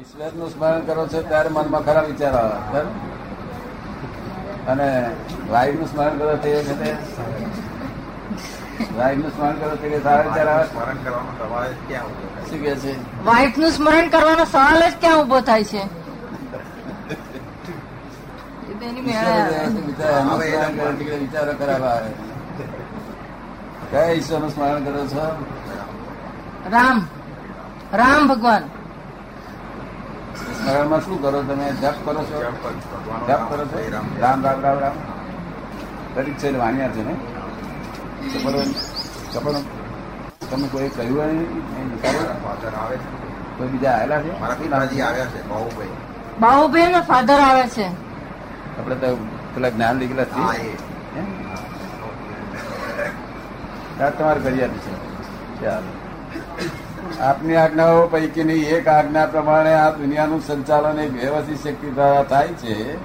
ઈશ્વરનું સ્મરણ કરો છો ત્યારે મનમાં ખરા વિચાર આવે અને વાયુનું સ્મરણ કરો તે વાયુનું સ્મરણ કરો તે સારા વિચાર આવે? સ્મરણ કરવાનો સવાલ જ ક્યાં ઊભો થાય? શું કે છે? વાઇફનું સ્મરણ કરવાનો સવાલ જ ક્યાં ઊભો થાય છે? એ તો એની મેળે. આવે. વિચાર કરાવવા આવે. કયા ઈશ્વરનું સ્મરણ કરો છો? રામ. રામ ભગવાન. સ્મરણમાં શું કરો તમે? જપ કરો છો? જપ કરો છો રામ. રામ રામ રામ દરેક છે વાણિયા છે ને? ખબર તમે કોઈ કહ્યું હોય નહીં? વિચાર્યું? ફાધર આવે છે. કોઈ બીજા આવેલા છે? મારા પિતાજી આવ્યા છે બાહુભાઈ. નો ફાધર આવે છે. આપણે તો પેલા જ્ઞાન લીધેલા હા છીએ? તમારે કરી આપી છે. ચાલો. આપની આજ્ઞાઓ પૈકીની એક આજ્ઞા પ્રમાણે આ દુનિયાનું સંચાલન એક વ્યવસ્થિત શક્તિ દ્વારા થાય છે.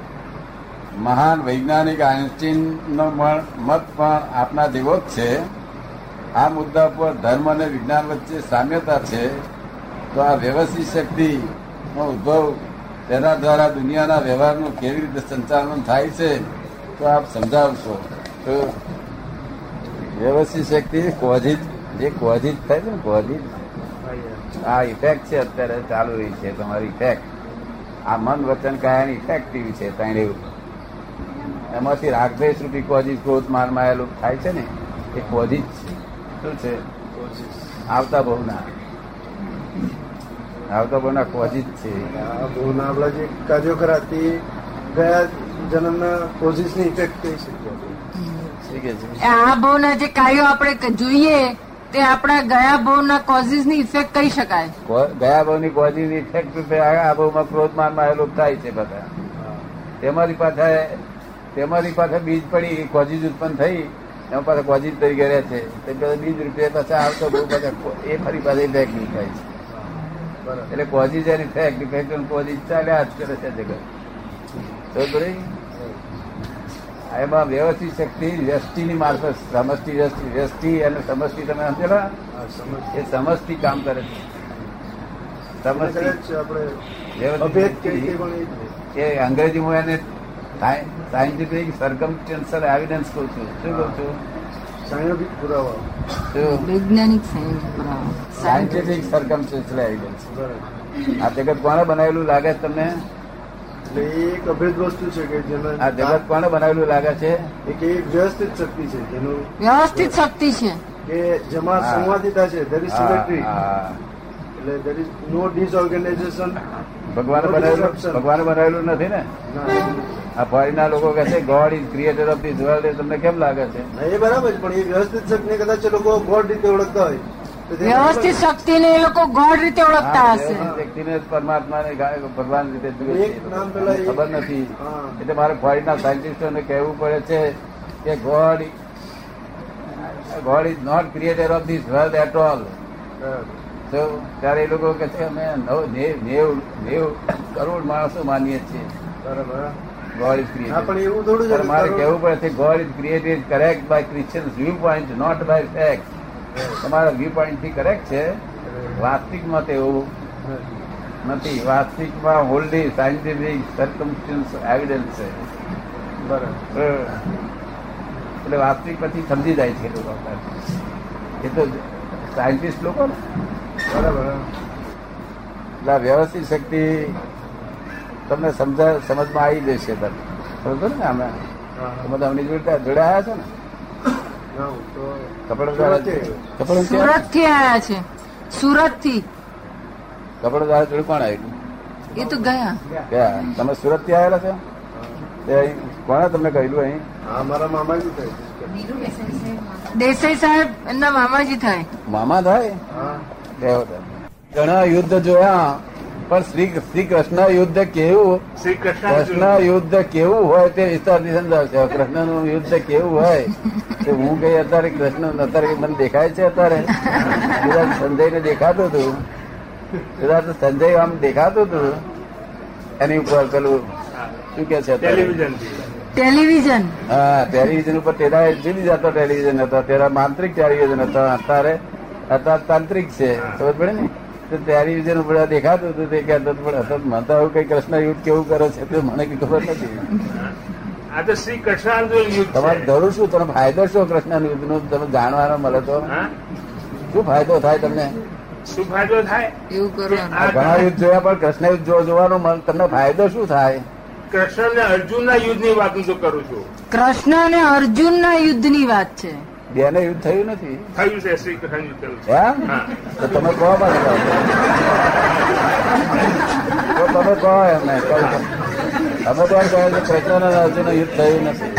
મહાન વૈજ્ઞાનિક આઇન્સ્ટીનનો મત પણ આપના જેવો જ છે. આ મુદ્દા પર ધર્મ અને વિજ્ઞાન વચ્ચે સામ્યતા છે. તો આ વ્યવસ્થિત શક્તિનો ઉદ્ભવ તેના દ્વારા દુનિયાના વ્યવહારનું કેવી રીતે સંચાલન થાય છે, તો આપ સમજાવશો. તો વ્યવસ્થિત શક્તિ ક્વજિત જે ક્વજિત થાય છે ને કોઝિજ આ ઇફેક્ટ છે અત્યારે ચાલુ રહી છે તમારી ઇફેક્ટ આ મન વચન કાયાની ઇફેક્ટિવ છે એવું એમાંથી રાગદ્વેષ રૂપી કોઝિસ ક્રોધ માર માયેલું થાય છે ને એ કોઝિસ છે. શું છે? આવતા બહુ ના આવતા બહુ ના કોઝિજ છે. આ ભૂલના આપણા જે કાર્યો કરાતી ગયા જન્મના કોઝિસની ઇફેક્ટ કહી શકીએ આપણે. શું કે છે. આ ભાવના જે કાર્યો આપણે જોઈએ તે આપણા ગયા ભાવના કોઝિસની ઇફેક્ટ કહી શકાય. ગયા ભાવની કોઝિસ ઇફેક્ટ રૂપે આ ભાવમાં ક્રોધ માર માયેલું થાય છે બધા. તેમારી પાસે તેમારી પાસે બીજ પડી કોઝિસ ઉત્પન્ન થઈ એમાં પાછા કોઝિસ તરીકે રહે છે. તે બધા બીજ રૂપિયા પાછા આવતો બહુ પાછા એ ફરી પાછા ઇફેક્ટ નહીં થાય. છે બરાબર. એટલે કોઝિસ એની ફેક્ટ ઇફેક્ટ કોઝિસ ચાલ્યા જ કરે છે જગત. તો પડી એમાં વ્યવસ્થિત શક્તિ વ્યષ્ટિની મારફત સમષ્ટિ વ્યષ્ટિ વ્યષ્ટિ અને સમષ્ટિ તમે સમજેલા એ સમષ્ટિ કામ કરે છે. એ. અંગ્રેજીમાં એને સાયન્ટિફિક સરકમસ્ટન્સલ એવિડન્સ કહું છું. શું કહું છું? સાયન્ટિફિક પુરાવા. વૈજ્ઞાનિક. સાયન્ટિફિક સરકમસ્ટન્સલ એવિડન્સ બરાબર. આ જગત કોને બનાવેલું લાગે છે તમને? એટલે એ એક અભેદ વસ્તુ છે કે જેને આ જગત કોને બનાવેલું લાગે છે? એક એ વ્યવસ્થિત શક્તિ છે જેનું વ્યવસ્થિત શક્તિ છે. કે જેમાં. સંવાદિતા છે દેર ઇઝ હા, એટલે દેર ઇઝ નો ડિસઓર્ગેનાઇઝેશન ભગવાન બનાવેલું ભગવાન બનાવેલું નથી ને? આ ફોરીના લોકો કહે છે God is creator of this world તમને કેમ લાગે છે? એ બરાબર છે પણ એ વ્યવસ્થિત શક્તિને કદાચ એ લોકો ગોડ રીતે ઓળખતા હોય. વ્યવસ્થિત શક્તિને એ લોકો ગોળ રીતે ઓળખતા હશે. વ્યક્તિને પરમાત્માને ભગવાન રીતે ખબર નથી. એટલે મારે ફોરીના સાયન્ટિસ્ટોને કહેવું પડે છે કે God God is not creator of this world at all. તો ત્યારે એ લોકો કહે છે અમે નવ નેવ નેવ નેવ કરોડ માણસો માનીએ છીએ. બરાબર ગોડ ઇઝ ક્રિએટેડ એવું થોડું મારે કહેવું પડે છે God is created correct by Christians view point not by fact. તમારા વ્યૂ પોઈન્ટથી કરેક્ટ છે વાસ્તવિકમાં તેવું નથી વાસ્તવિકમાં હોલ્ડી સાયન્ટિફિક સર્કમસ્ટન્સ એવિડન્સ છે. બરાબર. એટલે વાસ્તવિક પછી સમજી જાય છે લોકો એ તો સાયન્ટિસ્ટ લોકો ને. બરાબર એટલે વ્યવસ્થિત શક્તિ તમને સમજા સમજમાં આવી જશે તમે સમજો ને અમે તમે તો અમની જોડે જોડાયા છો ને હા, હું તો કપડ સુરતથી. કપડ સુરતથી આયા છે? સુરતથી કપડ જોડે કોણ આવ્યું એ તો ગયા. ગયા. તમે સુરતથી આવેલા છો કોણે તમને કહેલું અહીં? હા મારા મામાજી થાય દેસાઈ સાહેબ એમના મામાજી થાય. મામા થાય? ઘણા યુદ્ધ જોયા. પણ શ્રી શ્રી કૃષ્ણ યુદ્ધ કેવું? શ્રી કૃષ્ણ યુદ્ધ કેવું હોય તે વિસ્તારથી સમજાવશે કૃષ્ણનું યુદ્ધ કેવું હોય તે હું કઈ અત્યારે કૃષ્ણ અત્યારે મને દેખાય છે અત્યારે? કદાચ સંજય ને દેખાતું હતું. કદાચ સંજય આમ દેખાતું હતું. એની ઉપર પેલું શું કે છે ટેલિવિઝન ટેલિવિઝન. હા ટેલિવિઝન ઉપર તેરા જુદી જતો ટેલિવિઝન હતા. તેરા માંત્રિક ટેલિવિઝન હતા. અત્યારે અત્યારે તાંત્રિક છે. ખબર પડે ને? તો ત્યારે વિજય બધા દેખાતું હતું તે કહેતો હતો, પણ અસત મને તો આવું કઈ કૃષ્ણ યુદ્ધ કેવું કરે છે તે મને કઈ ખબર નથી. આ તો શ્રી કૃષ્ણાર્જુન યુદ્ધ તમારે ધરું જરૂર શું? તમે ફાયદો શું કૃષ્ણ યુદ્ધ નો તમે જાણવાનો મળે તો. શું ફાયદો થાય તમને? શું ફાયદો થાય? એવું કરો ઘણા યુદ્ધ જોયા પણ કૃષ્ણ યુદ્ધ જોવાનો મન- તમને ફાયદો શું થાય? કૃષ્ણ ને અર્જુન ના યુદ્ધની વાત હું તો કરું છું. કૃષ્ણ અને અર્જુન ના યુદ્ધની વાત છે. બેને યુદ્ધ થયું નથી. થયું છે શ્રી કૃષ્ણ યુદ્ધ થયું તો તમે કહો. તો તમે કહો એમને કહો. અમે તો એમ કહે છે કૃષ્ણ અને અર્જુન યુદ્ધ થયું નથી.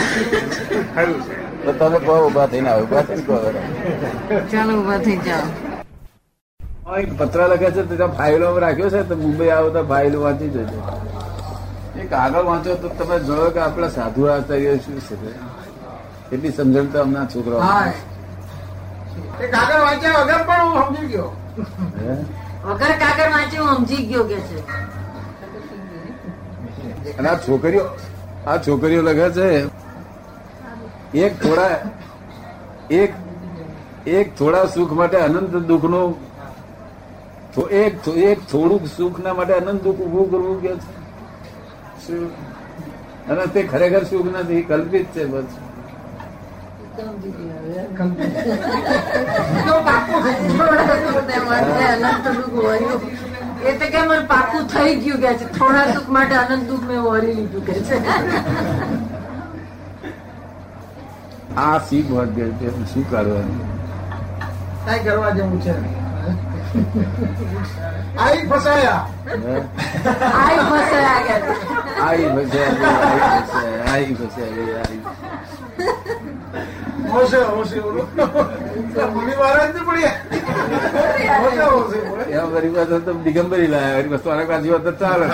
થયું છે. તો તમે કહો ઊભા થઈને આવો ઊભા થઈને કહો ચાલો ઊભા થઈ જાઓ. એક પત્ર લખે છે તો ત્યાં ફાઇલો રાખ્યો છે તો મુંબઈ આવો તો ફાઇલો વાંચી જજો. એક આગળ વાંચો તો તમે જોયો કે આપણા સાધુ આચાર્ય શું છે તે. કેટલી સમજણ તો હમણાં છોકરાઓ એ કાગળ વાંચ્યા વગર પણ હું સમજી ગયો. વગર કાગળ વાંચ્યું હું સમજી ગયો કે છે. અને આ છોકરીઓ આ છોકરીઓ લખે છે એક થોડા એક એક થોડા સુખ માટે અનંત દુઃખનું થો- એક એક થોડુંક સુખ ના માટે અનંત દુઃખ ઉભું કરવું કે છે? શું? અને તે ખરેખર સુખ નથી કલ્પિત છે બસ. એ તો કે મને પાકું થઈ ગયું કે છે? થોડા દુઃખ માટે અનંત દુઃખ મેં વરી લીધું કે છે આ સી વાત છે શું કરવાનું કઈ કરવા જેવું છે. આઈ ફસાયા. આઈ ફસાયા છે. આઈ ફસાયા આઈ ફસાયા આઈ ફસ્યા. હોશે હોશે એમાં મારી પાસે તો દિગંબરી લાયા ચાલે.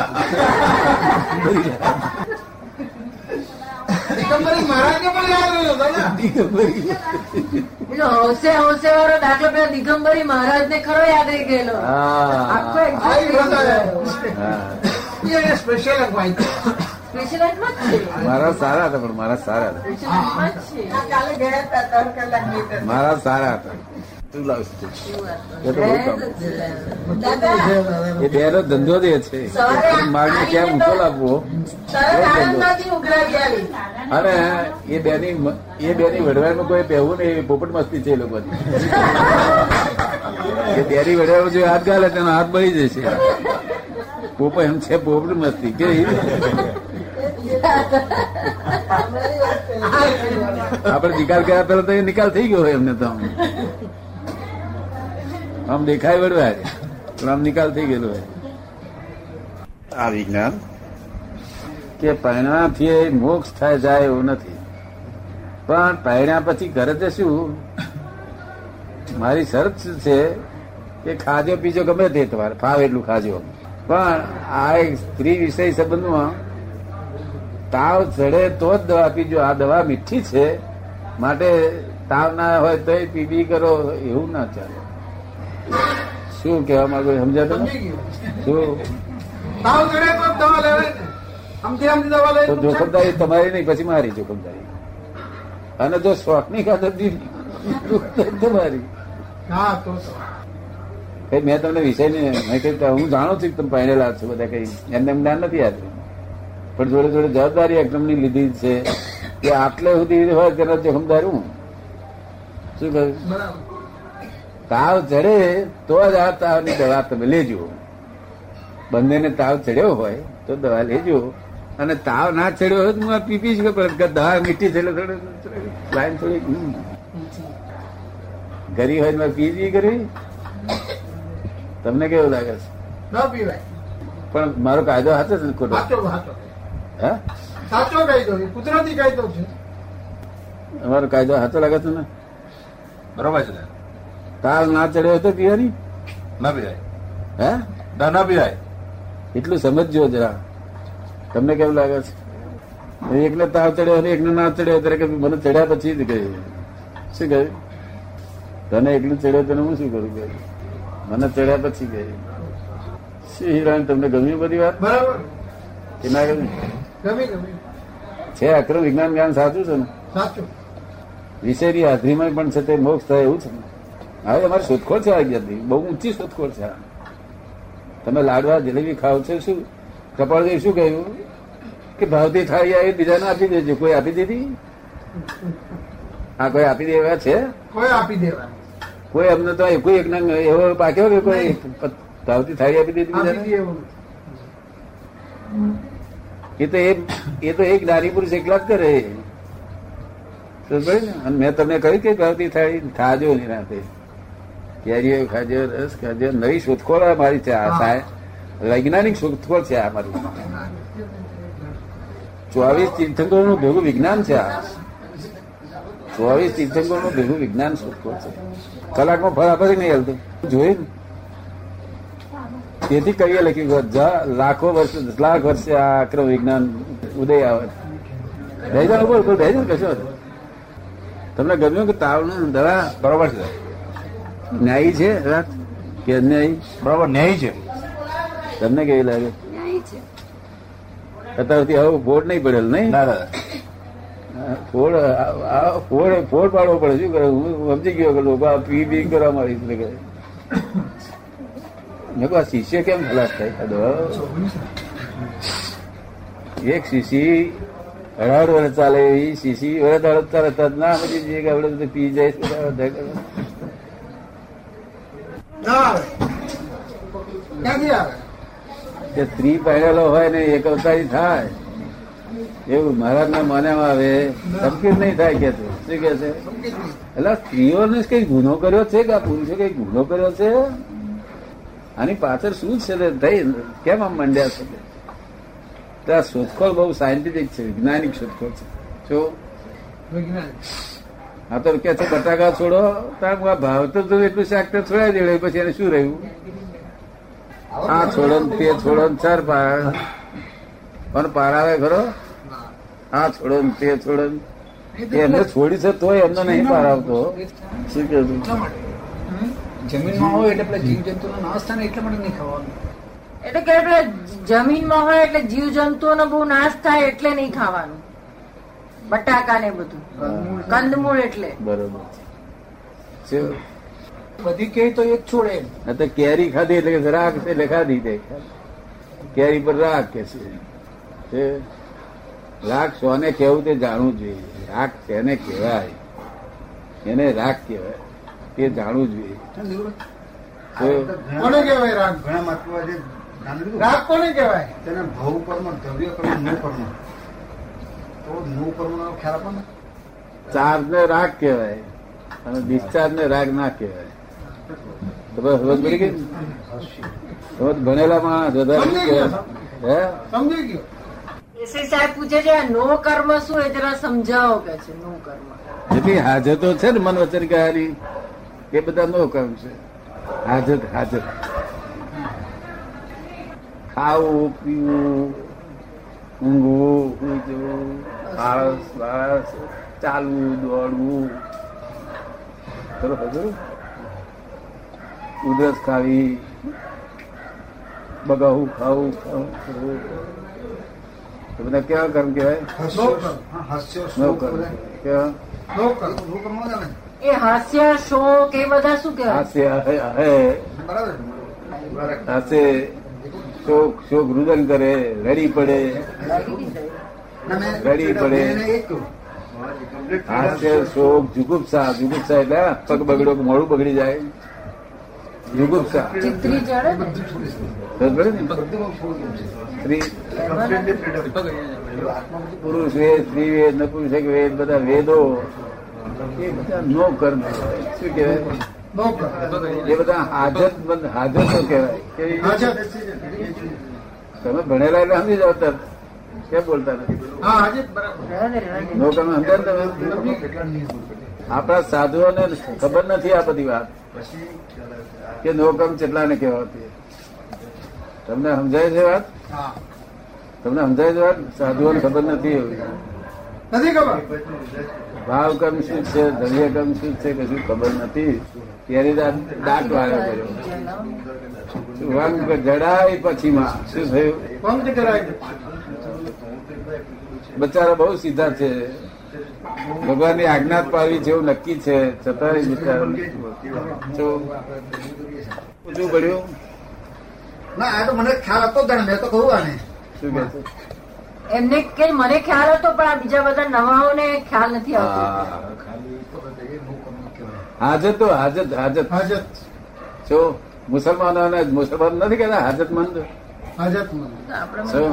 દિગંબરી મહારાજ ને પણ યાદ રહ્યો દાદા દિગંબરી. હોશે હોશે વાળો દાખલો પેલા દિગંબરી મહારાજ ને ખરો યાદ રહી ગયેલો. આખો સ્પેશિયલ અગવાઈ મારા સારા હતા પણ મારા સારા હતા. મારા સારા હતા. તું? લાવશે. એ તો બહુ કામ. એ બેનો ધંધો દે છે. માગને ક્યાં ઊંચો લાવવો અને એ બેની એ બેની વડવાઈમાં કોઈ પહેવું નહીં પોપટ મસ્તી છે એ લોકોની. એ બેની વડવાઈમાં જો હાથ ગાલે તેનો હાથ બળી જશે. પોપટ એમ છે પોપટ મસ્તી. કે આપણે નિકાલ કર્યા પેલા તો એ નિકાલ થઈ ગયો હોય એમને તો આમ. દેખાય વળવા પણ આમ નિકાલ થઈ ગયેલો હોય. આ વિજ્ઞાન? કે પહેરણાથી મોક્ષ થાય જાય એવું નથી. પણ પહેણ્યા પછી ઘરે તે શું? મારી શરત શું છે? કે ખાજો પીજો ગમે તે તમારે ફાવે એટલું ખાજો પણ આ એક સ્ત્રી વિષય સંબંધમાં તાવ ચડે તો જ દવા પીજો. આ દવા મીઠી છે. માટે તાવ ના હોય તો પીબી કરો. એવું ના ચાલે. શું કેવા માંગુ સમજાતો શું? તાવ ચડે તો દવા લેવાય દવા જોખમદારી તમારી નહીં પછી મારી જોખમદારી અને જો શોખની ખાતરથી તમારી. હા તો. મેં તમને વિષય ને મેં કહ્યું હું જાણું છું કે તમે પહેરેલા છો બધા કઈ. એમને એમ જ્ઞાન નથી આપ્યું. પણ જોડે જોડે જવાબદારી એકદમની લીધી છે કે આટલે સુધી હોય તેના જોખમદાર હું શું કહ્યું તાવ ચડે તો જ આ તાવની દવા તમે લેજો. બંનેને તાવ ચડ્યો હોય તો દવા લેજો. અને તાવ ના ચડ્યો હોય તો હું આ પીપી કે પણ દવા મીઠી છે લાઈન થોડી ઘરી ગરી હોય મેં પીજી કરવી તમને કેવું લાગે છે? ન પીવાય. પણ મારો કાયદો હાથે છે ને ખોટો. હે? સાચો કાયદો છે કુદરતી કાયદો છે. અમારો કાયદો હાથો લાગે છે ને? બરોબર છે તાલ ના ચડ્યો તો પીવાની ના પીવાય હે? ના ના પીવાય એટલું સમજજો જરા. તમને કેવું લાગે છે? એકને તાવ ચડ્યો અને એકને ના ચડ્યો ત્યારે કે મને ચડ્યા પછી જ કહ્યું શું કહ્યું તને એકલું ચડ્યો તને હું શું કરું કહ્યું મને ચડ્યા પછી કહ્યું શું હિરાણ તમને ગમ્યું બધી વાત? બરાબર. ના ગમ્યું છે. અક્રમ વિજ્ઞાન જ્ઞાન સાચું છે ને? સાચું. વિષયની હાજરીમાં પણ છે તે મોક્ષ થાય એવું છે ને? હવે અમારી શોધખોળ છે આ જ્ઞાનની બહુ ઊંચી શોધખોળ છે તમે લાડવા જલેબી ખાવ છો શું? કપાળદેવ શું કહ્યું? કે ભાવતી થાળી આવી બીજાને આપી દેજો. કોઈ આપી દીધી હા કોઈ આપી દેવા છે? કોઈ આપી દેવા કોઈ અમને તો કોઈ એક એવો પાક્યો કે કોઈ ભાવતી થાળી આપી દીધી બીજાને? એ તો એ તો એક નારી પુરુષ એકલા જ કરે. તો અને મેં તમને કહ્યું કે ભાવતી થાય ખાજો નહીં રાતે. કેરીઓ ખાજો રસ ખાજો નવી શોધખોળ મારી છે આ સાહેબ વૈજ્ઞાનિક શોધખોળ છે આ મારી. ચોવીસ તીર્થંકરો નું ભેગું વિજ્ઞાન છે આ. ચોવીસ તીર્થંકરો નું ભેગું વિજ્ઞાન શોધખોળ છે. કલાકમાં ફરાફરી નહીં હલતું. જોયું ને? તેથી કવિએ લખ્યું લાખો વર્ષ લાખ વર્ષે આ આક્રમ વિજ્ઞાન ઉદય આવે. રહી જાણ ઉપર બે જાણ કશો? તમને ગમ્યું કે તાવનું દવા બરોબર છે. ન્યાયી છે રાત? કે અન્યાયી? બરોબર ન્યાય છે. તમને કેવી લાગે? અત્યારથી આવું ફોડ નહીં પડેલ નહીં? ફોડ ફોડ ફોડ પાડવો પડે. શું કરે? હું સમજી ગયો કે લોકો આ પી બી કરવા માંડી એટલે કે શિષ્ય કેમ ખલાસ થાય? એક શીશી અઢાર વર્ષ ચાલે એવી શીશી. વર્ષ અઢાર ચાલે ના પછી જે આપડે બધું પી જાય સ્ત્રી પહેરેલો હોય ને એક અવતારી થાય. એવું મહારાજ ના માન્યામાં આવે. સંકીર્ણ નહીં થાય, કે શું કે છે? એટલે સ્ત્રીઓને કઈ ગુનો કર્યો છે કે આ પુરુષે કઈ ગુનો કર્યો છે? આની પાછળ શું છે થઈ? કેમ આમ મંડ્યા છે તો? આ શોધખોળ બહુ સાયન્ટિફિક છે વૈજ્ઞાનિક શોધખોળ છે. જો આ તો કે છે બટાકા છોડો તો ભાવ તો એટલું શાક તો છોડાઈ દેડે પછી એને શું રહ્યું? આ છોડો ને તે છોડો ને ચાર પાર પણ પાર આવે ખરો? આ છોડો ને તે છોડો એમને છોડી છે તોય એમને નહીં પાર આવતો. શું કે એટલા માટે. જમીનમાં હોય એટલે પેલા જીવ જંતુનો નાશ થાય ને એટલા માટે નહીં ખાવાનું. એટલે કે આપણે જમીનમાં હોય એટલે જીવ જંતુઓનો બહુ નાશ થાય એટલે નહીં ખાવાનું. બટાકા ને બધું. કંદમૂળ. એટલે. બરોબર. બધી કે તો એક છોડે. તો કેરી ખાધી એટલે કે રાખ છે એટલે ખાધી તે. કેરી પર રાખ કે છે. રાખ સોને કેવું તે જાણવું જોઈએ. રાખ તેને કહેવાય? એને રાખ કહેવાય. તે જાણવું જોઈએ. કોને કહેવાય રાગ? ઘણા મહત્વ છે રાગ કોને કહેવાય? તેને ભવ કર્મ દ્રવ્ય કર્મ નો કર્મ. તો નો કર્મ નો ખ્યાલ આપો ને. ચાર્જ ને રાગ કહેવાય અને ડિસ્ચાર્જ ને રાગ ના કહેવાય. તો સમજ પડી ગઈ તમે ભણેલા માણસ વધારે હે? સમજી ગયો. એસી સાહેબ પૂછે છે નો કર્મ શું? એ જરા સમજાવો કે છે નો કર્મ. જેટલી હાજતો છે ને મન વચન કહાની એ બધા નો કર્મ છે. હાજર હાજર. ખાવું પીવું ઊંઘવું ઊંચવું આળસ બાળસ ચાલવું દોડવું. ખરું ઉધરસ ખાવી બગાવું ખાવું ખાવું બધા કેવા કર્મ કહેવાય. કેવા એ હાસ્ય શોક એ બધા શું કહેવાય? હાસ્ય હે હે. બરાબર હાસ્ય શોક શોક રુદન કરે રડી પડે. રડી પડે. હાસ્ય શોક જુગુપ્સા જુગુપ્સા એટલે પગ બગડ્યો મોડું બગડી જાય. જુગુપ્સા. પુરુષ વેદ સ્ત્રી વેદ નપુંસક વેદ બધા વેદો. એ બધા નો કર્મ શું કહેવાય? એ બધા હાજત બંધ હાજતો કહેવાય? તમે ભણેલા એટલે સમજી જાવ તર કેમ બોલતા નથી. નો તમે કેટલા. આપણા સાધુઓને ખબર નથી આ બધી વાત. કે કે નોકમ કેટલાને કહેવાતી. તમને સમજાય છે વાત? તમને સમજાય છે વાત? સાધુઓને ખબર નથી એવી. નથી ખબર? ભાવ કમ શું છે દ્રવ્ય કમ શું છે કશું ખબર નથી. ત્યારે દાંત વાળો કર્યો. વંગ જડાય પછીમાં. શું થયું? બચારા બહુ સીધા છે. ભગવાનની આજ્ઞા પાડવી છે એવું નક્કી છે. શું પૂછવું પડ્યું? ના આ તો મને ખ્યાલ હતો મેં તો કહું આને. શું કે એમને કે મને ખ્યાલ હતો પણ આ બીજા બધા નવાઓને ખ્યાલ નથી આવતો. હાજત તો હાજત હાજત. હાજત. જો મુસલમાનોને મુસલમાન નથી કહેતા? હાજતમંદ? હાજત મને આપણે શું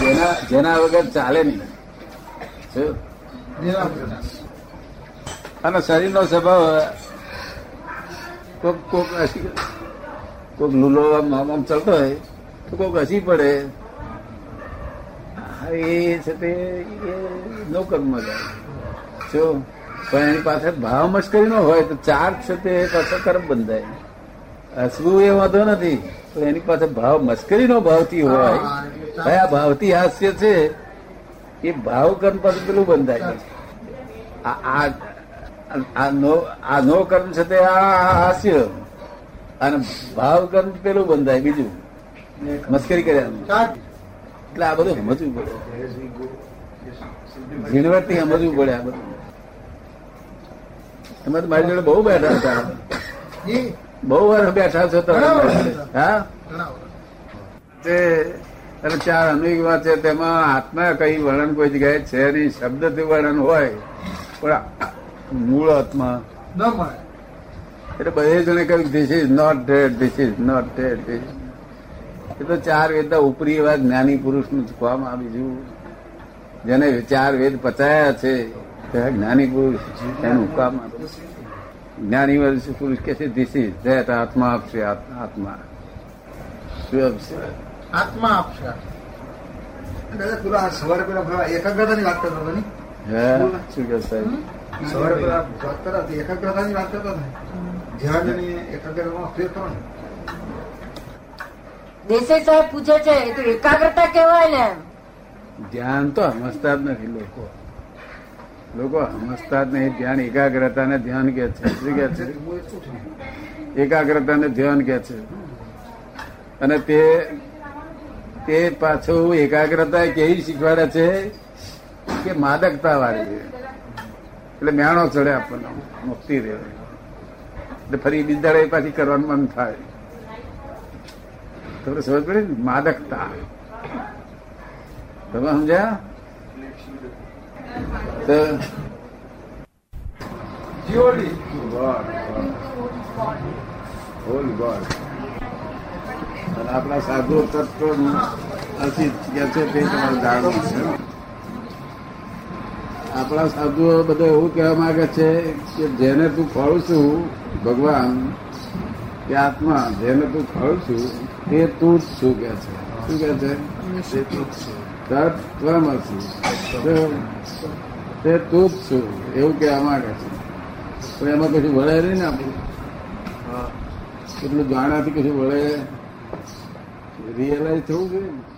જેના જેના વગર ચાલે નહીં. અને શરીરનો સ્વભાવ કોક કોક હસી કોક લૂલો આમ ચાલતો હોય તો કોક હસી પડે. એ છે તે નોકરમાં જાય. જો પણ એની પાછળ ભાવ મશ્કરી નો હોય તો ચાર છે તે પાછો કર્મ બંધાય. હસવું એ વાંધો નથી પણ એની પાસે ભાવ મશ્કરી નો ભાવતી હોય. કયા ભાવતી હાસ્ય છે એ ભાવ કર્મ પાસે પેલું બંધાય આ આ- નો આ નો કર્મ છે તે આ હાસ્ય. અને ભાવ કર્મ પેલું બંધાય બીજું. મશ્કરી કર્યા. એટલે આ બધું સમજવું પડે. ઝીણવટથી સમજવું પડે આ બધું. તમે તો મારી જોડે બહુ બેઠા હતા. બહુ વાર બેઠા છો તમે. હા? તે અને ચાર અનુયુગમાં છે તેમાં આત્મા કઈ વર્ણન કોઈ જગ્યાએ છે નહીં. શબ્દથી વર્ણન હોય પણ મૂળ આત્મા ન મળે. એટલે બધે જણે કહ્યું this is not dead this is not dead એ તો ચાર વેદના ઉપરી એવા જ્ઞાની પુરુષનું આ બીજું જેને ચાર વેદ પચાયા છે તે જ્ઞાની પુરુષ એનું કામ જ્ઞાની પુરુષ કે છે ધીસ ઇઝ ધેટ આત્મા આપશે આત્મા શું આપશે? આત્મા આપશે. દાદા પેલા સવારે પેલા પેલા એકાગ્રતાની વાત કરતા હતા ને? શું કે સાહેબ? સવારે પેલા વાત કરતા હતા એકાગ્રતાની વાત કરતા હતા. ધ્યાન અને એકાગ્રતામાં ફેર કરો ને દેસાઈ સાહેબ પૂછે છે એકાગ્રતા કેવાય ને ધ્યાન તો સમજતા જ નથી લોકો. લોકો સમજતા જ નહીં, ધ્યાન એકાગ્રતા ને ધ્યાન કે છે. શું કે છે? એકાગ્રતા ને ધ્યાન કે છે. અને તે તે પાછું એકાગ્રતા કેવી શીખવાડે છે? કે માદકતા વાળી એટલે મેણો ચડે આપણને, મુક્તિ રહે. એટલે ફરી બિદાડે પાછી કરવાનું મન થાય. તમને સમજ પડે ને? માદકતા. તમે સમજ્યા? તો આપણા સાધુ તત્વ છે તે તમારે જાણવું છે. આપણા સાધુઓ બધા એવું કહેવા માંગે છે કે જેને તું ફળું છું, ભગવાન કે આત્મા જેને તું ફળું છું તે તું જ શું કે છે? શું કે છે? તે તું જ છું. તત્વમસી. તે તું જ છું. એવું કહેવા માંગે છે. પણ એમાં કશું વળે નહીં ને આપણું. એટલું જાણ્યાથી કશું વળે. રિયલાઇઝ થવું જોઈએ.